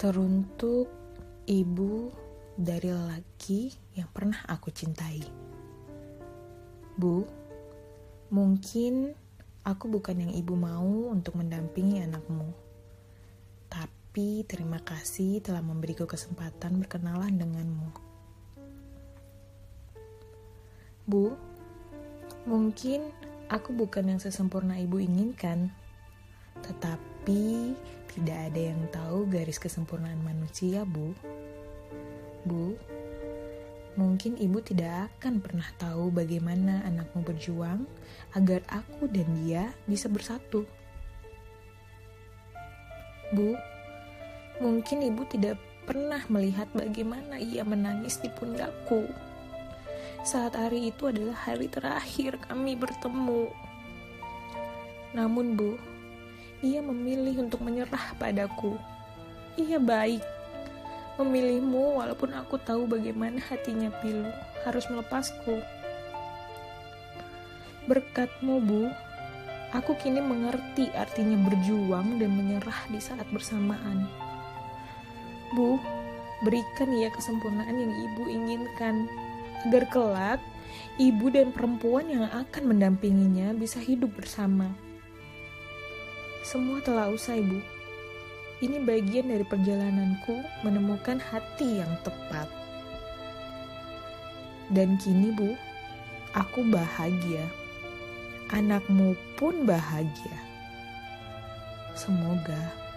Teruntuk ibu dari lelaki yang pernah aku cintai. Bu, mungkin aku bukan yang ibu mau untuk mendampingi anakmu. Tapi terima kasih telah memberiku kesempatan berkenalan denganmu. Bu, mungkin aku bukan yang sesempurna ibu inginkan, tetapi tidak ada yang tahu garis kesempurnaan manusia, Bu. Bu, mungkin ibu tidak akan pernah tahu bagaimana anakmu berjuang agar aku dan dia bisa bersatu. Bu, mungkin ibu tidak pernah melihat bagaimana ia menangis di pundakku. Saat hari itu adalah hari terakhir kami bertemu. Namun, Bu, ia memilih untuk menyerah padaku. Ia baik, memilihmu walaupun aku tahu bagaimana hatinya pilu harus melepasku. Berkatmu, Bu, aku kini mengerti artinya berjuang dan menyerah di saat bersamaan. Bu, berikan ia kesempurnaan yang ibu inginkan, agar kelak ibu dan perempuan yang akan mendampinginya bisa hidup bersama. Semua telah usai, Bu. Ini bagian dari perjalananku menemukan hati yang tepat. Dan kini, Bu, aku bahagia. Anakmu pun bahagia. Semoga